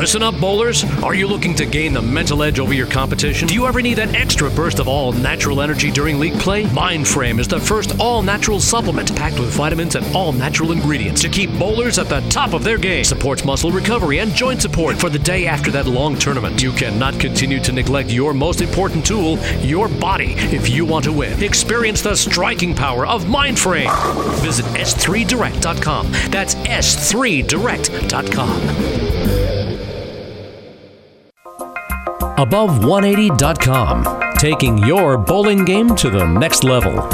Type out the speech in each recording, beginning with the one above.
Listen up, bowlers. Are you looking to gain the mental edge over your competition? Do you ever need that extra burst of all natural energy during league play? Mindframe is the first all natural supplement packed with vitamins and all natural ingredients to keep bowlers at the top of their game. Supports muscle recovery and joint support for the day after that long tournament. You cannot continue to neglect your most important tool, your body, if you want to win. Experience the striking power of Mindframe. Visit s3direct.com. That's s3direct.com. Above180.com, taking your bowling game to the next level.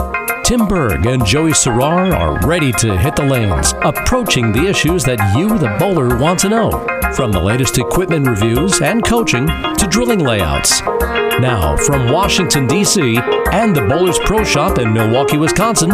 Tim Berg and Joey Serrar are ready to hit the lanes, approaching the issues that you, the bowler, want to know. From the latest equipment reviews and coaching to drilling layouts. Now, from Washington, D.C. and the Bowlers Pro Shop in Milwaukee, Wisconsin,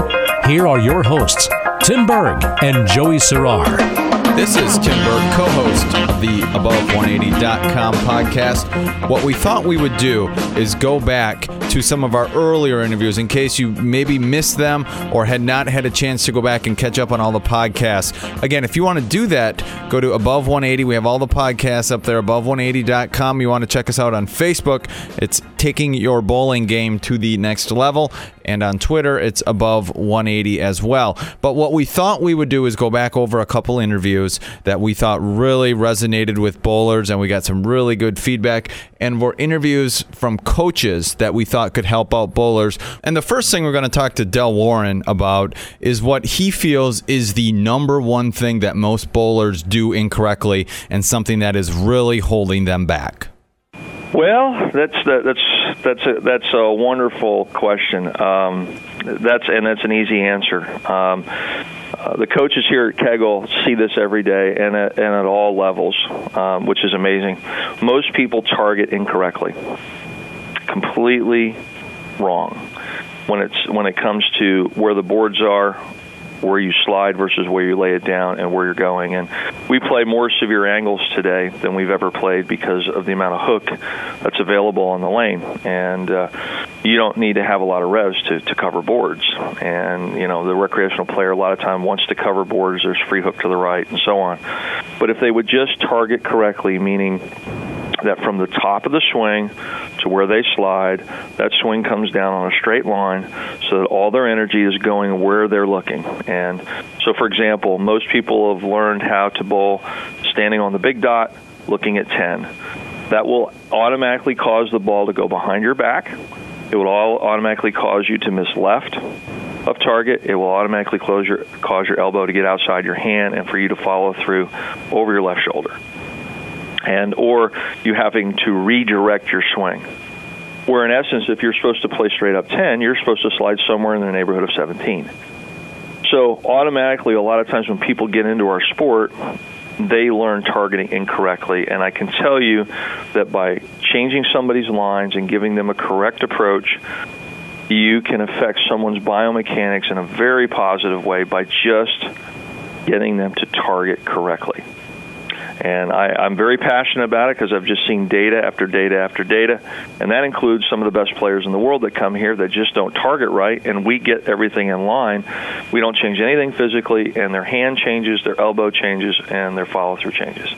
here are your hosts, Tim Berg and Joey Serrar. This is Tim Berg, co host of the Above180.com podcast. What we thought we would do is go back to some of our earlier interviews in case you maybe missed them or had not had a chance to go back and catch up on all the podcasts. Again, if you want to do that, go to Above 180. We have all the podcasts up there, above180.com. You want to check us out on Facebook. It's taking your bowling game to the next level. And on Twitter, it's above 180 as well. But what we thought we would do is go back over a couple interviews that we thought really resonated with bowlers, and we got some really good feedback. And were interviews from coaches that we thought could help out bowlers. And the first thing we're going to talk to Del Warren about is what he feels is the number one thing that most bowlers do incorrectly and something that is really holding them back. Well, that's that's that's a, that's a wonderful question. Um, that's and that's an easy answer. Um, uh, the coaches here at Kegel see this every day and at, and at all levels, um, which is amazing. Most people target incorrectly, completely wrong when it's when it comes to where the boards are, where you slide versus where you lay it down and where you're going. And we play more severe angles today than we've ever played because of the amount of hook that's available on the lane. And uh, you don't need to have a lot of revs to, to cover boards. And, you know, the recreational player a lot of time wants to cover boards. There's free hook to the right and so on. But if they would just target correctly, meaning that from the top of the swing to where they slide, that swing comes down on a straight line so that all their energy is going where they're looking. And so, for example, most people have learned how to bowl standing on the big dot, looking at 10. That will automatically cause the ball to go behind your back. It will all automatically cause you to miss left of target. It will automatically your, cause your elbow to get outside your hand and for you to follow through over your left shoulder and or you having to redirect your swing. Where in essence, if you're supposed to play straight up 10, you're supposed to slide somewhere in the neighborhood of 17. So automatically, a lot of times when people get into our sport, they learn targeting incorrectly. And I can tell you that by changing somebody's lines and giving them a correct approach, you can affect someone's biomechanics in a very positive way by just getting them to target correctly. And I, am very passionate about it because I've just seen data after data after data, and that includes some of the best players in the world that come here that just don't target right, and we get everything in line. We don't change anything physically, and their hand changes, their elbow changes, and their follow through changes.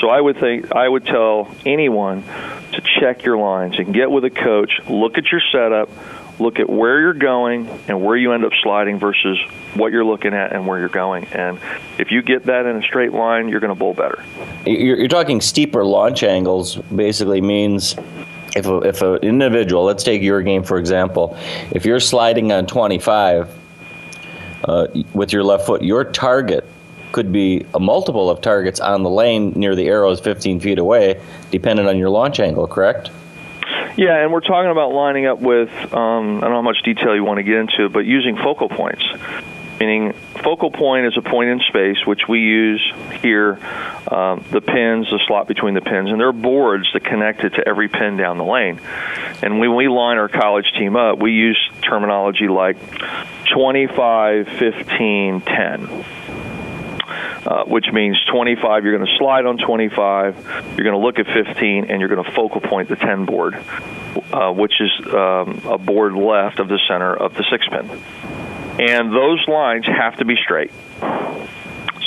So I would think I would tell anyone to check your lines and get with a coach, look at your setup, look at where you're going and where you end up sliding versus what you're looking at and where you're going. And if you get that in a straight line, you're going to bowl better. You're, talking steeper launch angles, basically means if if an individual, let's take your game for example, if you're sliding on 25 uh, with your left foot, your target could be a multiple of targets on the lane near the arrows 15 feet away, depending on your launch angle, correct? Yeah, and we're talking about lining up with, um, I don't know how much detail you want to get into, but using focal points. Meaning, focal point is a point in space, which we use here, um, the pins, the slot between the pins, and there are boards that connect it to every pin down the lane. And when we line our college team up, we use terminology like 25, 15, 10 uh, which means 25, you're going to slide on 25, you're going to look at 15, and you're going to focal point the 10 board, uh, which is um, a board left of the center of the six pin. And those lines have to be straight.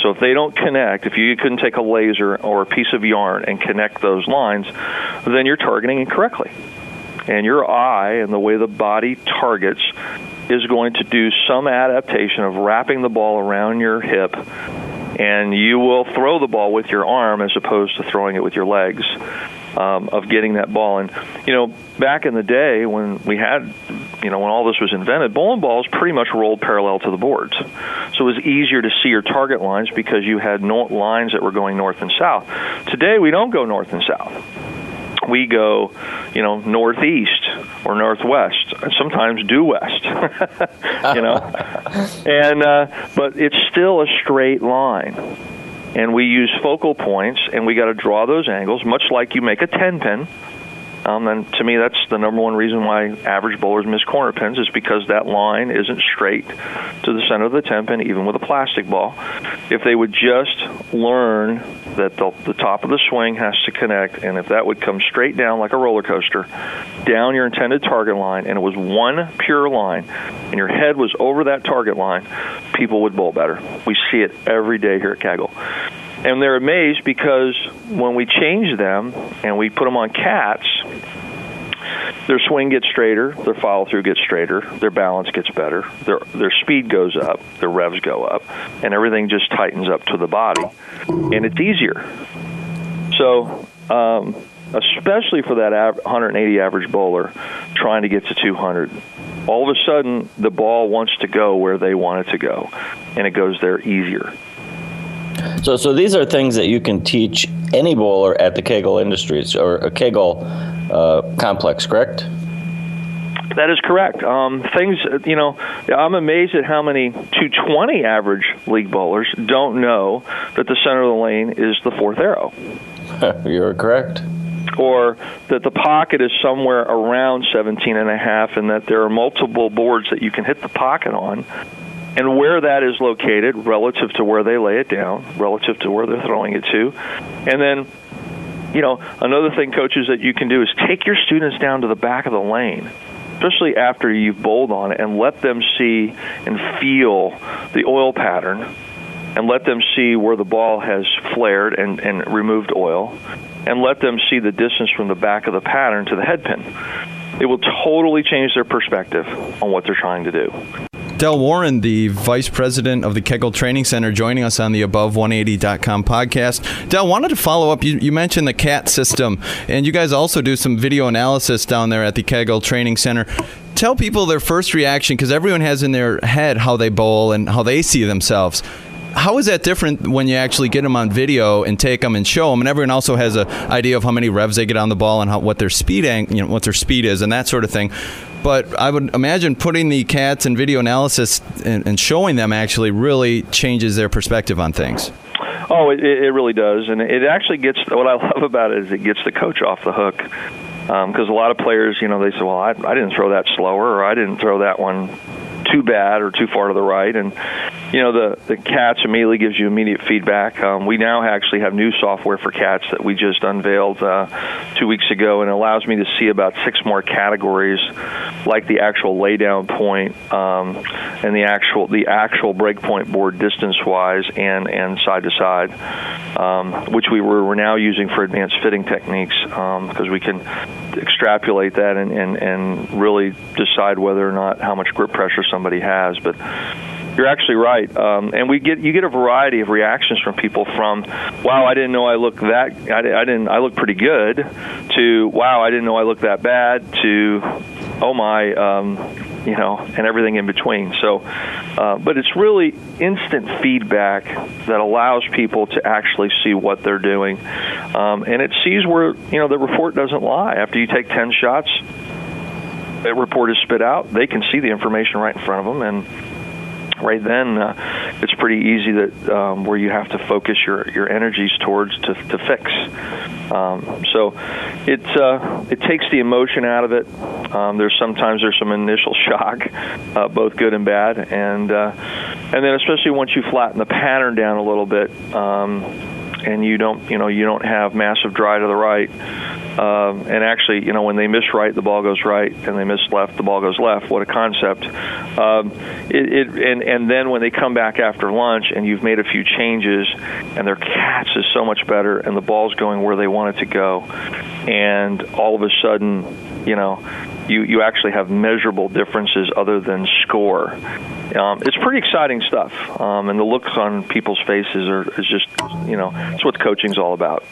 So if they don't connect, if you couldn't take a laser or a piece of yarn and connect those lines, then you're targeting incorrectly. And your eye and the way the body targets is going to do some adaptation of wrapping the ball around your hip and you will throw the ball with your arm as opposed to throwing it with your legs um, of getting that ball. And you know, back in the day when we had, you know, when all this was invented, bowling balls pretty much rolled parallel to the boards, so it was easier to see your target lines because you had no lines that were going north and south. Today we don't go north and south we go, you know, northeast or northwest, sometimes due west, you know, and uh, but it's still a straight line and we use focal points, and we got to draw those angles, much like you make a 10 pin. Um, and to me, that's the number one reason why average bowlers miss corner pins is because that line isn't straight to the center of the 10 pin, even with a plastic ball. If they would just learn that the, the top of the swing has to connect, and if that would come straight down like a roller coaster, down your intended target line, and it was one pure line, and your head was over that target line, people would bowl better. We see it every day here at Kegel and they're amazed because when we change them and we put them on CATS, their swing gets straighter, their follow through gets straighter, their balance gets better, their their speed goes up, their revs go up, and everything just tightens up to the body, and it's easier. So, um, especially for that 180 average bowler trying to get to 200, all of a sudden the ball wants to go where they want it to go, and it goes there easier. So, so these are things that you can teach any bowler at the Kegel Industries or a Kegel uh, complex, correct? That is correct. Um, things, you know, I'm amazed at how many 220 average league bowlers don't know that the center of the lane is the fourth arrow. You're correct. Or that the pocket is somewhere around 17 and a half, and that there are multiple boards that you can hit the pocket on and where that is located relative to where they lay it down, relative to where they're throwing it to. And then, you know, another thing, coaches, that you can do is take your students down to the back of the lane, especially after you've bowled on it, and let them see and feel the oil pattern. And let them see where the ball has flared and, and removed oil, and let them see the distance from the back of the pattern to the head pin. It will totally change their perspective on what they're trying to do. Del Warren, the vice president of the Kegel Training Center, joining us on the Above180.com podcast. Del, wanted to follow up. You, you, mentioned the CAT system, and you guys also do some video analysis down there at the Kegel Training Center. Tell people their first reaction, because everyone has in their head how they bowl and how they see themselves how is that different when you actually get them on video and take them and show them? And everyone also has an idea of how many revs they get on the ball and how, what their speed, you know, what their speed is and that sort of thing. But I would imagine putting the CATS in video analysis and, and showing them actually really changes their perspective on things. Oh, it, it really does, and it actually gets. What I love about it is it gets the coach off the hook because um, a lot of players, you know, they say, "Well, I, I didn't throw that slower, or I didn't throw that one too bad or too far to the right. And you know, the the CATS immediately gives you immediate feedback. Um, we now actually have new software for CATS that we just unveiled uh, two weeks ago, and allows me to see about six more categories, like the actual laydown point um, and the actual the actual breakpoint board distance wise and and side to side, um, which we were we're now using for advanced fitting techniques because um, we can extrapolate that and, and and really decide whether or not how much grip pressure somebody has. But you're actually right, um, and we get you get a variety of reactions from people from, "Wow, I didn't know I looked that I, I didn't I look pretty good," to "Wow, I didn't know I looked that bad," to "Oh my." Um, you know, and everything in between. So, uh, but it's really instant feedback that allows people to actually see what they're doing, um, and it sees where you know the report doesn't lie. After you take ten shots, that report is spit out. They can see the information right in front of them, and right then uh, it's pretty easy that um, where you have to focus your, your energies towards to, to fix. Um, so it uh, it takes the emotion out of it. Um, there's sometimes there's some initial shock, uh, both good and bad, and uh, and then especially once you flatten the pattern down a little bit. Um, and you don't you know you don't have massive dry to the right. Um, and actually, you know, when they miss right, the ball goes right, and they miss left, the ball goes left. What a concept! Um, it, it and and then when they come back after lunch, and you've made a few changes, and their catch is so much better, and the ball's going where they want it to go, and all of a sudden, you know, you you actually have measurable differences other than score. Um, it's pretty exciting stuff, um, and the looks on people's faces are is just you know it's what coaching's all about.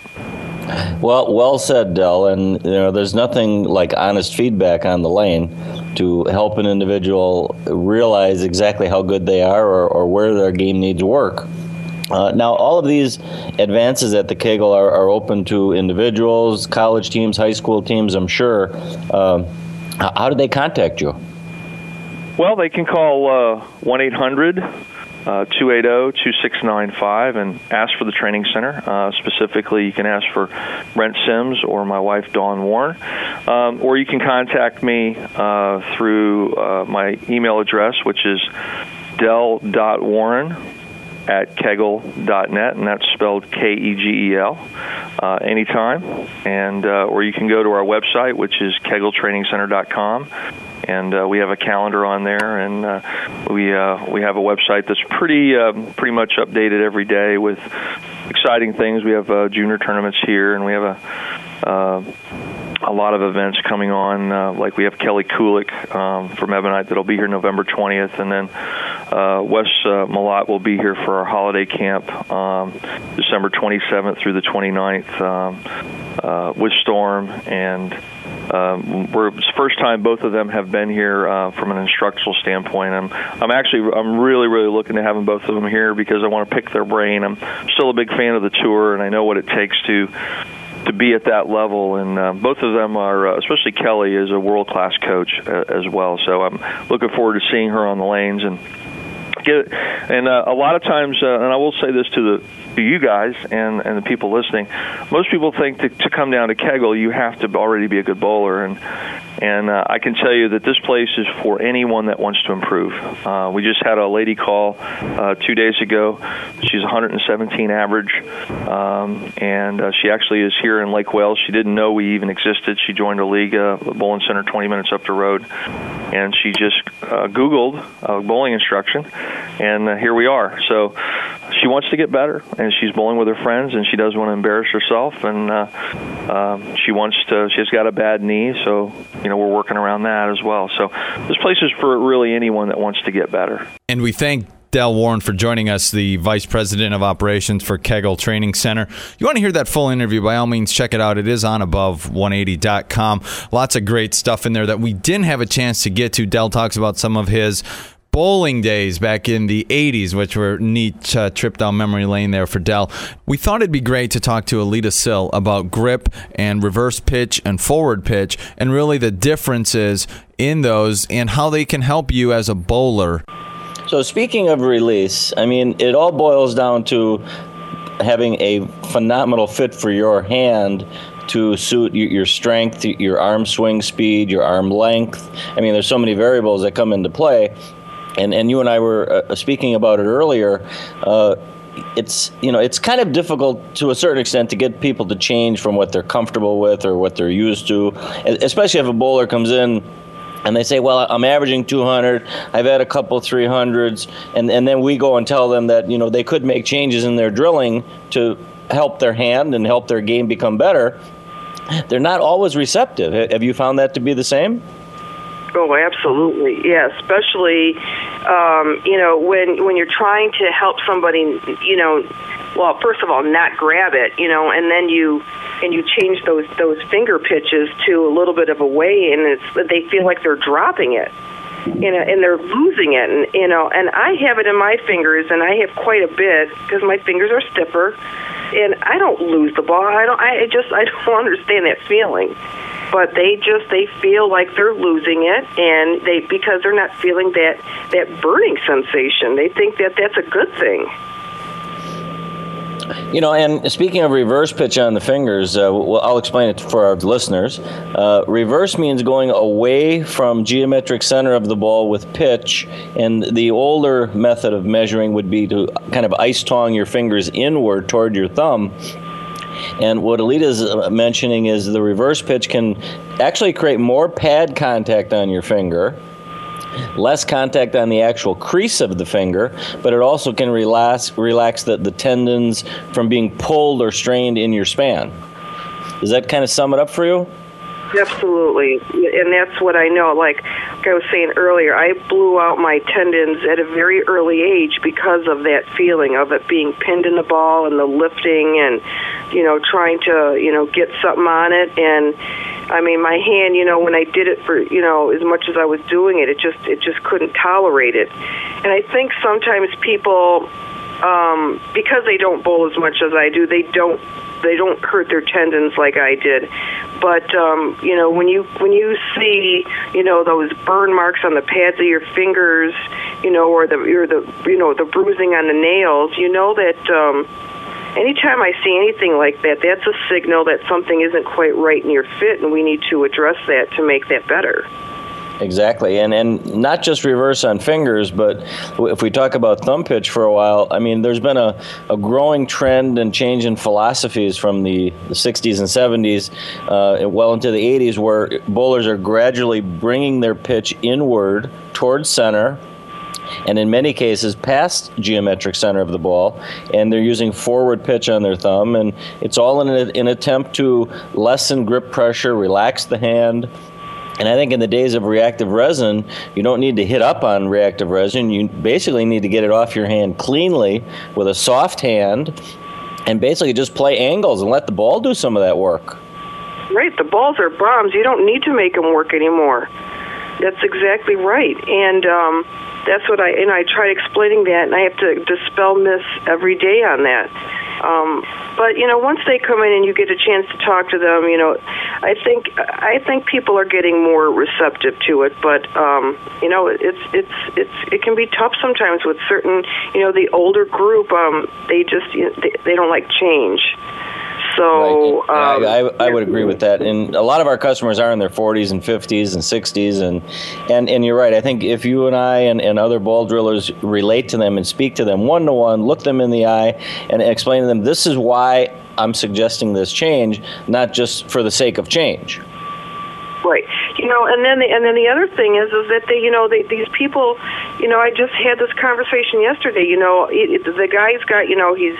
Well, well said, Del. And you know, there's nothing like honest feedback on the lane to help an individual realize exactly how good they are or, or where their game needs work. Uh, now, all of these advances at the Kegel are, are, open to individuals, college teams, high school teams, I'm sure. Um, how do they contact you? Well, they can call 1 uh, 800 uh, 280-2695 and ask for the training center. Uh, specifically, you can ask for Brent Sims or my wife Dawn Warren, um, or you can contact me uh, through uh, my email address, which is del.warren at kegel.net, and that's spelled K-E-G-E-L, uh, anytime. And uh, or you can go to our website, which is kegeltrainingcenter.com, and uh, we have a calendar on there, and uh, we uh, we have a website that's pretty uh, pretty much updated every day with exciting things. We have uh, junior tournaments here, and we have a uh, a lot of events coming on. Uh, like we have Kelly Kulick um, from Ebonite that'll be here November 20th, and then uh, Wes uh, Malott will be here for our holiday camp um, December 27th through the 29th um, uh, with Storm and. Um, we're it's first time both of them have been here uh, from an instructional standpoint. I'm I'm actually I'm really really looking to having both of them here because I want to pick their brain. I'm still a big fan of the tour and I know what it takes to to be at that level. And uh, both of them are, uh, especially Kelly, is a world class coach uh, as well. So I'm looking forward to seeing her on the lanes and get. And uh, a lot of times, uh, and I will say this to the to you guys and and the people listening, most people think that to come down to Kegel, you have to already be a good bowler, and and uh, I can tell you that this place is for anyone that wants to improve. Uh, we just had a lady call uh, two days ago. She's 117 average, um, and uh, she actually is here in Lake Wales. She didn't know we even existed. She joined a league, uh, bowling center, 20 minutes up the road, and she just uh, Googled bowling instruction, and uh, here we are. So she wants to get better, and she's bowling with her friends, and she doesn't want to embarrass herself, and uh, uh, she wants to. She's got a bad knee, so you know we're working around that as well. So this place is for really anyone that wants to get better. And we thank Del Warren for joining us, the Vice President of Operations for Kegel Training Center. You want to hear that full interview, by all means, check it out. It is on above180.com. Lots of great stuff in there that we didn't have a chance to get to. Del talks about some of his bowling days back in the 80s, which were neat uh, trip down memory lane there for Del. We thought it'd be great to talk to Aleta Sill about grip and reverse pitch and forward pitch and really the differences in those and how they can help you as a bowler. So, speaking of release, I mean, it all boils down to having a phenomenal fit for your hand to suit your strength, your arm swing speed, your arm length. I mean, there's so many variables that come into play and and you and I were uh, speaking about it earlier. Uh, it's you know it's kind of difficult to a certain extent to get people to change from what they're comfortable with or what they're used to, especially if a bowler comes in and they say, "Well, I'm averaging 200. I've had a couple 300s," and and then we go and tell them that you know they could make changes in their drilling to help their hand and help their game become better. They're not always receptive. Have you found that to be the same? Oh, absolutely. Yeah, especially um, you know when when you're trying to help somebody, you know, well, first of all, not grab it, you know, and then you and you change those those finger pitches to a little bit of a way, and it's they feel like they're dropping it. You know, and they're losing it, and you know, and I have it in my fingers, and I have quite a bit because my fingers are stiffer, and I don't lose the ball. I don't. I just I don't understand that feeling but they just they feel like they're losing it and they because they're not feeling that that burning sensation they think that that's a good thing You know, and speaking of reverse pitch on the fingers, uh, well, I'll explain it for our listeners. Uh, reverse means going away from geometric center of the ball with pitch, and the older method of measuring would be to kind of ice tong your fingers inward toward your thumb. And what Aleta is uh, mentioning is the reverse pitch can actually create more pad contact on your finger less contact on the actual crease of the finger, but it also can relax relax the, the tendons from being pulled or strained in your span. Does that kind of sum it up for you? Absolutely, and that's what I know. Like, like I was saying earlier, I blew out my tendons at a very early age because of that feeling of it being pinned in the ball and the lifting and you know trying to you know get something on it and I mean my hand you know when I did it for you know as much as I was doing it it just it just couldn't tolerate it and I think sometimes people um, because they don't bowl as much as I do they don't they don't hurt their tendons like I did. But um, you know, when you when you see you know those burn marks on the pads of your fingers, you know, or the or the you know the bruising on the nails, you know that. Um, anytime I see anything like that, that's a signal that something isn't quite right in your fit, and we need to address that to make that better. Exactly, and and not just reverse on fingers, but if we talk about thumb pitch for a while, I mean, there's been a, a growing trend and change in philosophies from the, the 60s and 70s, uh, well into the 80s, where bowlers are gradually bringing their pitch inward towards center, and in many cases past geometric center of the ball, and they're using forward pitch on their thumb, and it's all in an attempt to lessen grip pressure, relax the hand, and I think in the days of reactive resin, you don't need to hit up on reactive resin. You basically need to get it off your hand cleanly with a soft hand and basically just play angles and let the ball do some of that work. Right. The balls are bombs. You don't need to make them work anymore. That's exactly right. And um, that's what I and I try explaining that, and I have to dispel myths every day on that. Um, but you know, once they come in and you get a chance to talk to them, you know, I think I think people are getting more receptive to it. But um, you know, it's it's it's it can be tough sometimes with certain, you know, the older group. Um, they just you know, they, they don't like change. So right. um, I, I, I, would agree with that. And a lot of our customers are in their 40s and 50s and 60s, and and and you're right. I think if you and I and, and other ball drillers relate to them and speak to them one to one, look them in the eye, and explain to them this is why I'm suggesting this change, not just for the sake of change. Right. You know, and then the, and then the other thing is is that they, you know, they, these people, you know, I just had this conversation yesterday. You know, it, the guy's got, you know, he's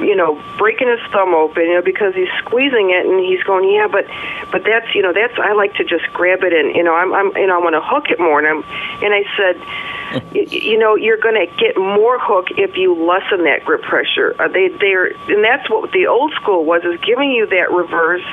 you know, breaking his thumb open, you know, because he's squeezing it and he's going, yeah, but, but that's, you know, that's, I like to just grab it and, you know, I'm, I'm, you know, I want to hook it more. And I'm, and I said, you, you know, you're going to get more hook if you lessen that grip pressure. Uh, they, they're, and that's what the old school was, is giving you that reverse,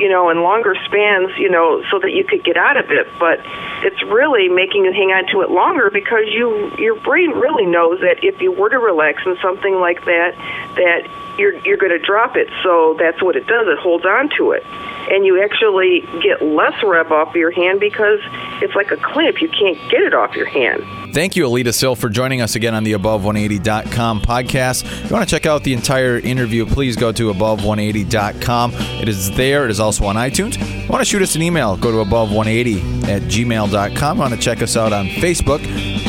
you know, in longer spans, you know, so that you could get out of it. But it's really making you hang on to it longer because you, your brain really knows that if you were to relax in something like that, that you're you're going to drop it. So that's what it does. It holds on to it, and you actually get less rev off your hand because it's like a clamp. You can't get it off your hand. Thank you, Aleta Sill, for joining us again on the Above180.com podcast. If you want to check out the entire interview, please go to Above180.com. It is there. It is also on iTunes. Want to shoot us an email, go to Above180 at gmail.com. Want to check us out on Facebook.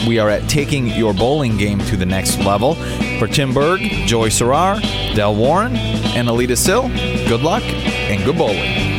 We are at Taking Your Bowling Game to the Next Level. For Tim Berg, Joy Serrar, Del Warren, and Aleta Sill, good luck and good bowling.